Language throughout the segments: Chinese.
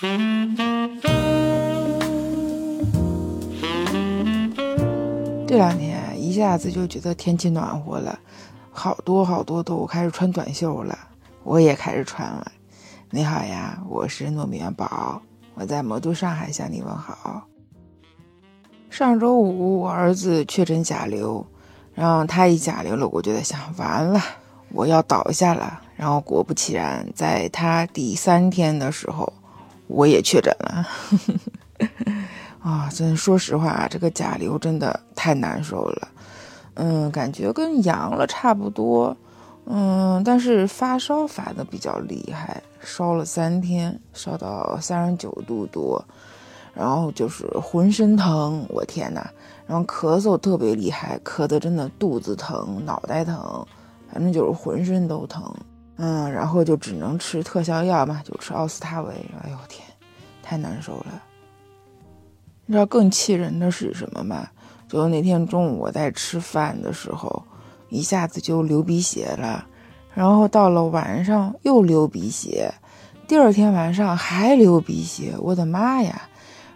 这两天一下子就觉得天气暖和了，好多好多都开始穿短袖了，我也开始穿了。你好呀，我是糯米元宝，我在魔都上海向你问好。上周五我儿子确诊甲流，然后他一甲流了，我就在想，完了，我要倒下了。然后果不其然，在他第三天的时候，我也确诊了。啊，真说实话，这个甲流真的太难受了。嗯，感觉跟阳了差不多。嗯，但是发烧发的比较厉害，烧了三天，烧到三十九度多，然后就是浑身疼，我天呐，然后咳嗽特别厉害，咳的真的肚子疼、脑袋疼，反正就是浑身都疼。嗯，然后就只能吃特效药嘛，就吃奥司他韦。哎呦天，太难受了。你知道更气人的是什么吗？就那天中午我在吃饭的时候，一下子就流鼻血了，然后到了晚上又流鼻血，第二天晚上还流鼻血，我的妈呀！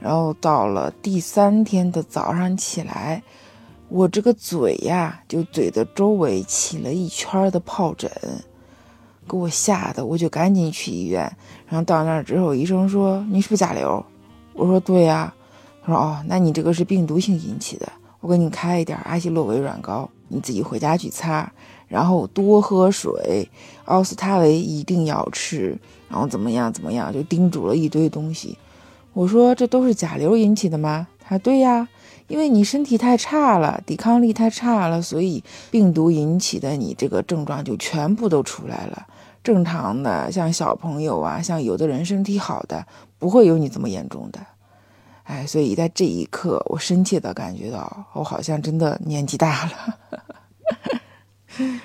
然后到了第三天的早上起来，我这个嘴呀，就嘴的周围起了一圈的疱疹，给我吓得我就赶紧去医院。然后到那儿之后，医生说你是不是甲流？我说对呀。他说哦，那你这个是病毒性引起的，我给你开一点阿昔洛韦软膏，你自己回家去擦，然后多喝水，奥司他韦一定要吃，然后怎么样怎么样，就叮嘱了一堆东西。我说这都是甲流引起的吗？他说对呀，因为你身体太差了，抵抗力太差了，所以病毒引起的你这个症状就全部都出来了。正常的像小朋友啊，像有的人身体好的，不会有你这么严重的。哎，所以在这一刻，我深切的感觉到，我好像真的年纪大了。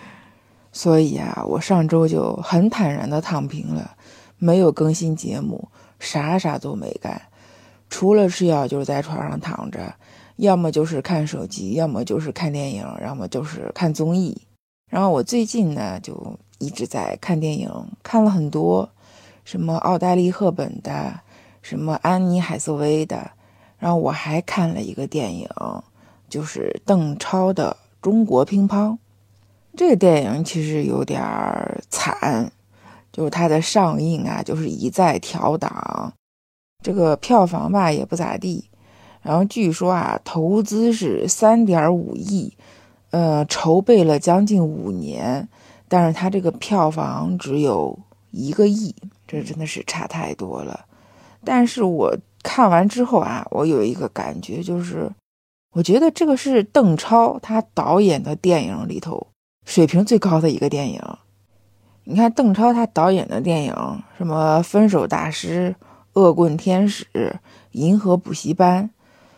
所以啊，我上周就很坦然的躺平了，没有更新节目，啥啥都没干，除了吃药就是在床上躺着，要么就是看手机，要么就是看电影，要么就是看综艺。然后我最近呢，就一直在看电影，看了很多，什么奥黛丽·赫本的。什么安妮海瑟薇的，然后我还看了一个电影，就是邓超的《中国乒乓》。这个电影其实有点惨，就是它的上映啊，就是一再调档，这个票房吧也不咋地。然后据说啊，投资是三点五亿，呃，筹备了将近五年，但是它这个票房只有一个亿，这真的是差太多了。但是我看完之后啊，我有一个感觉，就是我觉得这个是邓超他导演的电影里头水平最高的一个电影。你看邓超他导演的电影，什么《分手大师》《恶棍天使》《银河补习班》，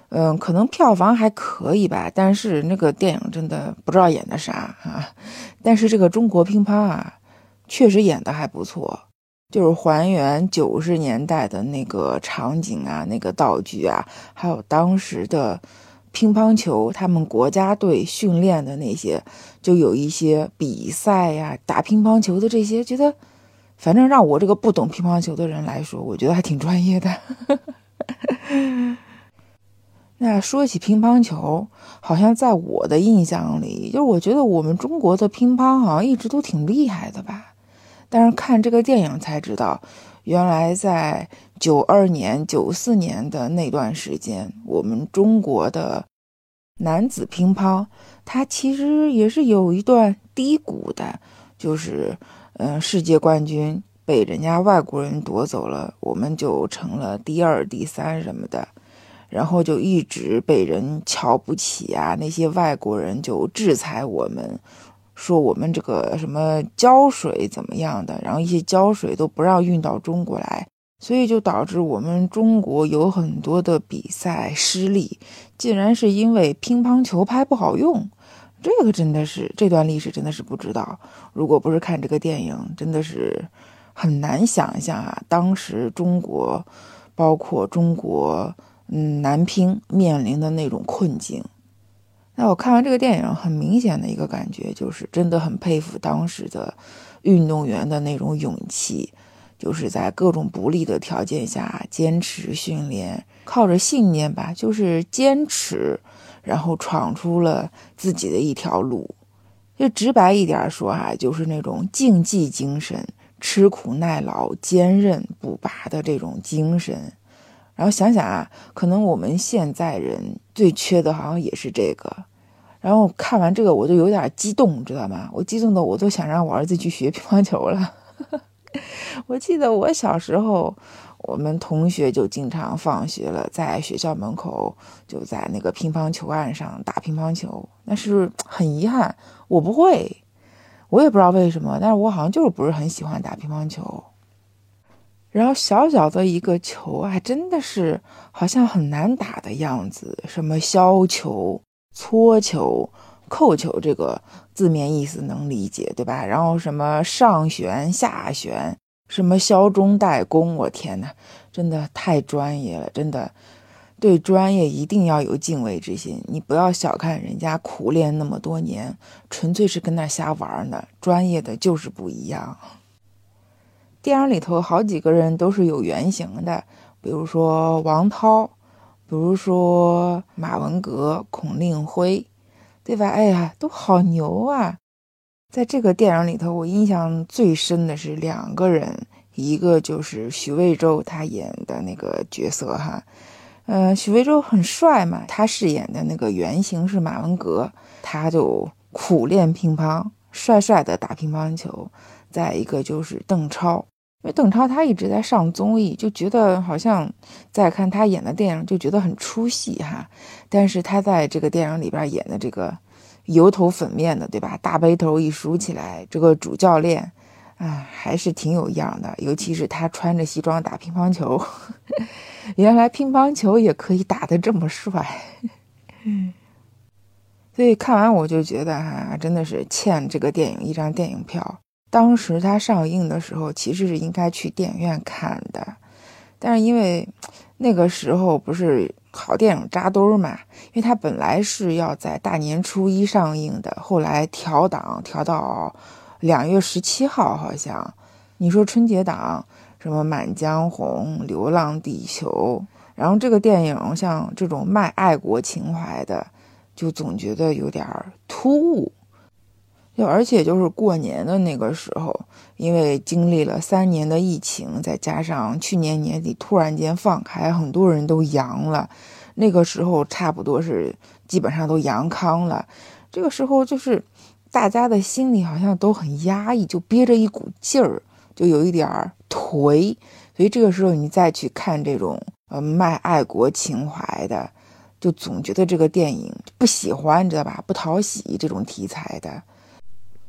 嗯，可能票房还可以吧，但是那个电影真的不知道演的啥啊。但是这个中国乒乓啊，确实演的还不错。就是还原九十年代的那个场景啊，那个道具啊，还有当时的乒乓球，他们国家队训练的那些，就有一些比赛呀，打乒乓球的这些，觉得反正让我这个不懂乒乓球的人来说，我觉得还挺专业的。那说起乒乓球，好像在我的印象里，就是我觉得我们中国的乒乓好像一直都挺厉害的吧。但是看这个电影才知道，原来在九二年、九四年的那段时间，我们中国的男子乒乓，它其实也是有一段低谷的，就是，嗯，世界冠军被人家外国人夺走了，我们就成了第二、第三什么的，然后就一直被人瞧不起啊，那些外国人就制裁我们。说我们这个什么胶水怎么样的，然后一些胶水都不让运到中国来，所以就导致我们中国有很多的比赛失利，竟然是因为乒乓球拍不好用，这个真的是这段历史真的是不知道。如果不是看这个电影，真的是很难想象啊，当时中国，包括中国，嗯，男乒面临的那种困境。那我看完这个电影，很明显的一个感觉就是，真的很佩服当时的运动员的那种勇气。就是在各种不利的条件下坚持训练，靠着信念吧，就是坚持，然后闯出了自己的一条路。就直白一点说啊，就是那种竞技精神，吃苦耐劳、坚韧不拔的这种精神。然后想想啊，可能我们现在人最缺的，好像也是这个。然后看完这个，我就有点激动，知道吗？我激动的我都想让我儿子去学乒乓球了。我记得我小时候，我们同学就经常放学了，在学校门口就在那个乒乓球案上打乒乓球。但是很遗憾，我不会，我也不知道为什么，但是我好像就是不是很喜欢打乒乓球。然后小小的一个球，还真的是好像很难打的样子，什么削球、搓球。扣球这个字面意思能理解，对吧？然后什么上旋下旋，什么削中带攻，我天哪，真的太专业了！真的，对专业一定要有敬畏之心。你不要小看人家苦练那么多年，纯粹是跟那瞎玩呢。专业的就是不一样。电影里头好几个人都是有原型的，比如说王涛，比如说马文革、孔令辉。对吧？哎呀，都好牛啊！在这个电影里头，我印象最深的是两个人，一个就是许魏洲他演的那个角色哈，嗯，许魏洲很帅嘛，他饰演的那个原型是马文革，他就苦练乒乓，帅帅的打乒乓球。再一个就是邓超，因为邓超他一直在上综艺，就觉得好像在看他演的电影就觉得很出戏哈。但是他在这个电影里边演的这个油头粉面的，对吧？大背头一梳起来，这个主教练啊，还是挺有样的。尤其是他穿着西装打乒乓球，原来乒乓球也可以打得这么帅。所以看完我就觉得哈，真的是欠这个电影一张电影票。当时它上映的时候，其实是应该去电影院看的，但是因为那个时候不是。好电影扎堆嘛，因为它本来是要在大年初一上映的，后来调档调到两月十七号，好像。你说春节档什么《满江红》《流浪地球》，然后这个电影像这种卖爱国情怀的，就总觉得有点突兀。就而且就是过年的那个时候，因为经历了三年的疫情，再加上去年年底突然间放开，很多人都阳了，那个时候差不多是基本上都阳康了。这个时候就是大家的心里好像都很压抑，就憋着一股劲儿，就有一点儿颓。所以这个时候你再去看这种呃卖爱国情怀的，就总觉得这个电影不喜欢，你知道吧？不讨喜这种题材的。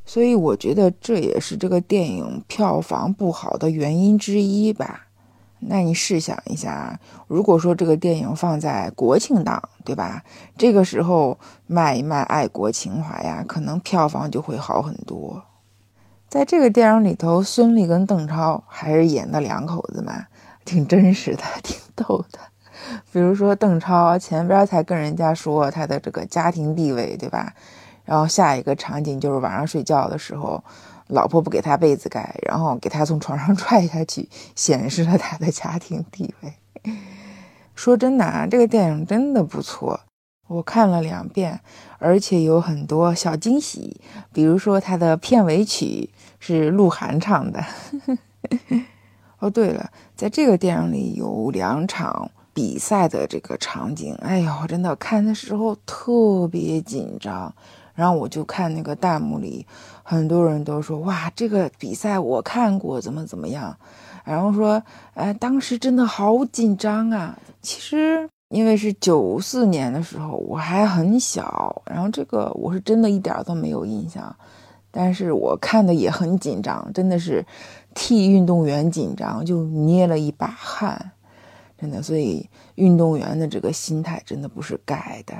所以我觉得这也是这个电影票房不好的原因之一吧。那你试想一下，如果说这个电影放在国庆档，对吧？这个时候卖一卖爱国情怀呀，可能票房就会好很多。在这个电影里头，孙俪跟邓超还是演的两口子嘛，挺真实的，挺逗的。比如说邓超前边才跟人家说他的这个家庭地位，对吧？然后下一个场景就是晚上睡觉的时候，老婆不给他被子盖，然后给他从床上踹下去，显示了他的家庭地位。说真的啊，这个电影真的不错，我看了两遍，而且有很多小惊喜，比如说他的片尾曲是鹿晗唱的。哦，对了，在这个电影里有两场比赛的这个场景，哎呦，真的看的时候特别紧张。然后我就看那个弹幕里，很多人都说哇，这个比赛我看过，怎么怎么样？然后说，哎，当时真的好紧张啊！其实因为是九四年的时候，我还很小，然后这个我是真的一点都没有印象，但是我看的也很紧张，真的是替运动员紧张，就捏了一把汗，真的。所以运动员的这个心态真的不是盖的。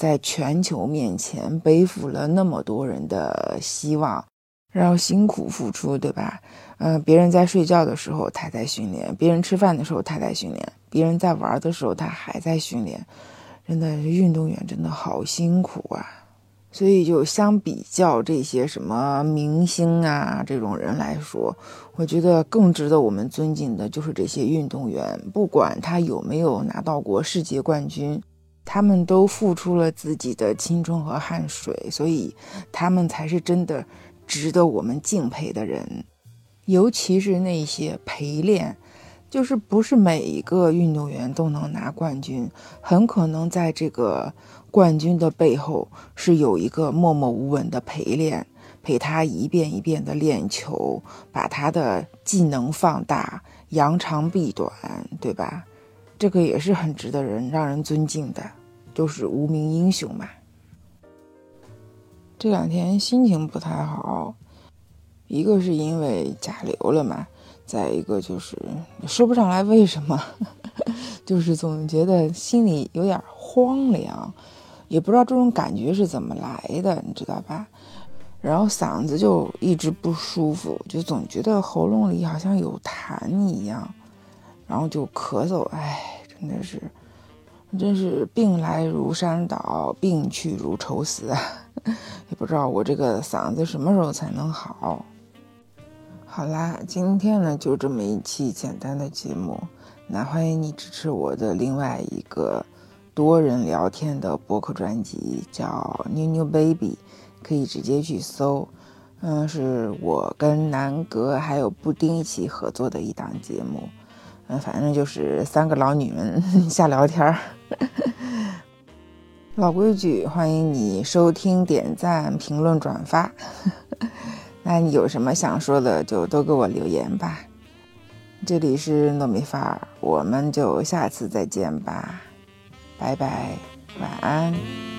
在全球面前背负了那么多人的希望，然后辛苦付出，对吧？嗯，别人在睡觉的时候他在训练，别人吃饭的时候他在训练，别人在玩的时候他还在训练，真的，运动员真的好辛苦啊！所以就相比较这些什么明星啊这种人来说，我觉得更值得我们尊敬的就是这些运动员，不管他有没有拿到过世界冠军，他们都付出了自己的青春和汗水，所以他们才是真的值得我们敬佩的人。尤其是那些陪练，就是不是每一个运动员都能拿冠军，很可能在这个。冠军的背后是有一个默默无闻的陪练，陪他一遍一遍的练球，把他的技能放大，扬长避短，对吧？这个也是很值得人让人尊敬的，就是无名英雄嘛。这两天心情不太好，一个是因为甲流了嘛，再一个就是说不上来为什么，就是总觉得心里有点荒凉。也不知道这种感觉是怎么来的，你知道吧？然后嗓子就一直不舒服，就总觉得喉咙里好像有痰一样，然后就咳嗽。哎，真的是，真是病来如山倒，病去如抽丝啊！也不知道我这个嗓子什么时候才能好。好啦，今天呢就这么一期简单的节目，那欢迎你支持我的另外一个。多人聊天的播客专辑叫《妞妞 Baby》，可以直接去搜。嗯，是我跟南哥还有布丁一起合作的一档节目。嗯，反正就是三个老女人 瞎聊天儿。老规矩，欢迎你收听、点赞、评论、转发。那你有什么想说的，就都给我留言吧。这里是糯米饭，我们就下次再见吧。拜拜，晚安。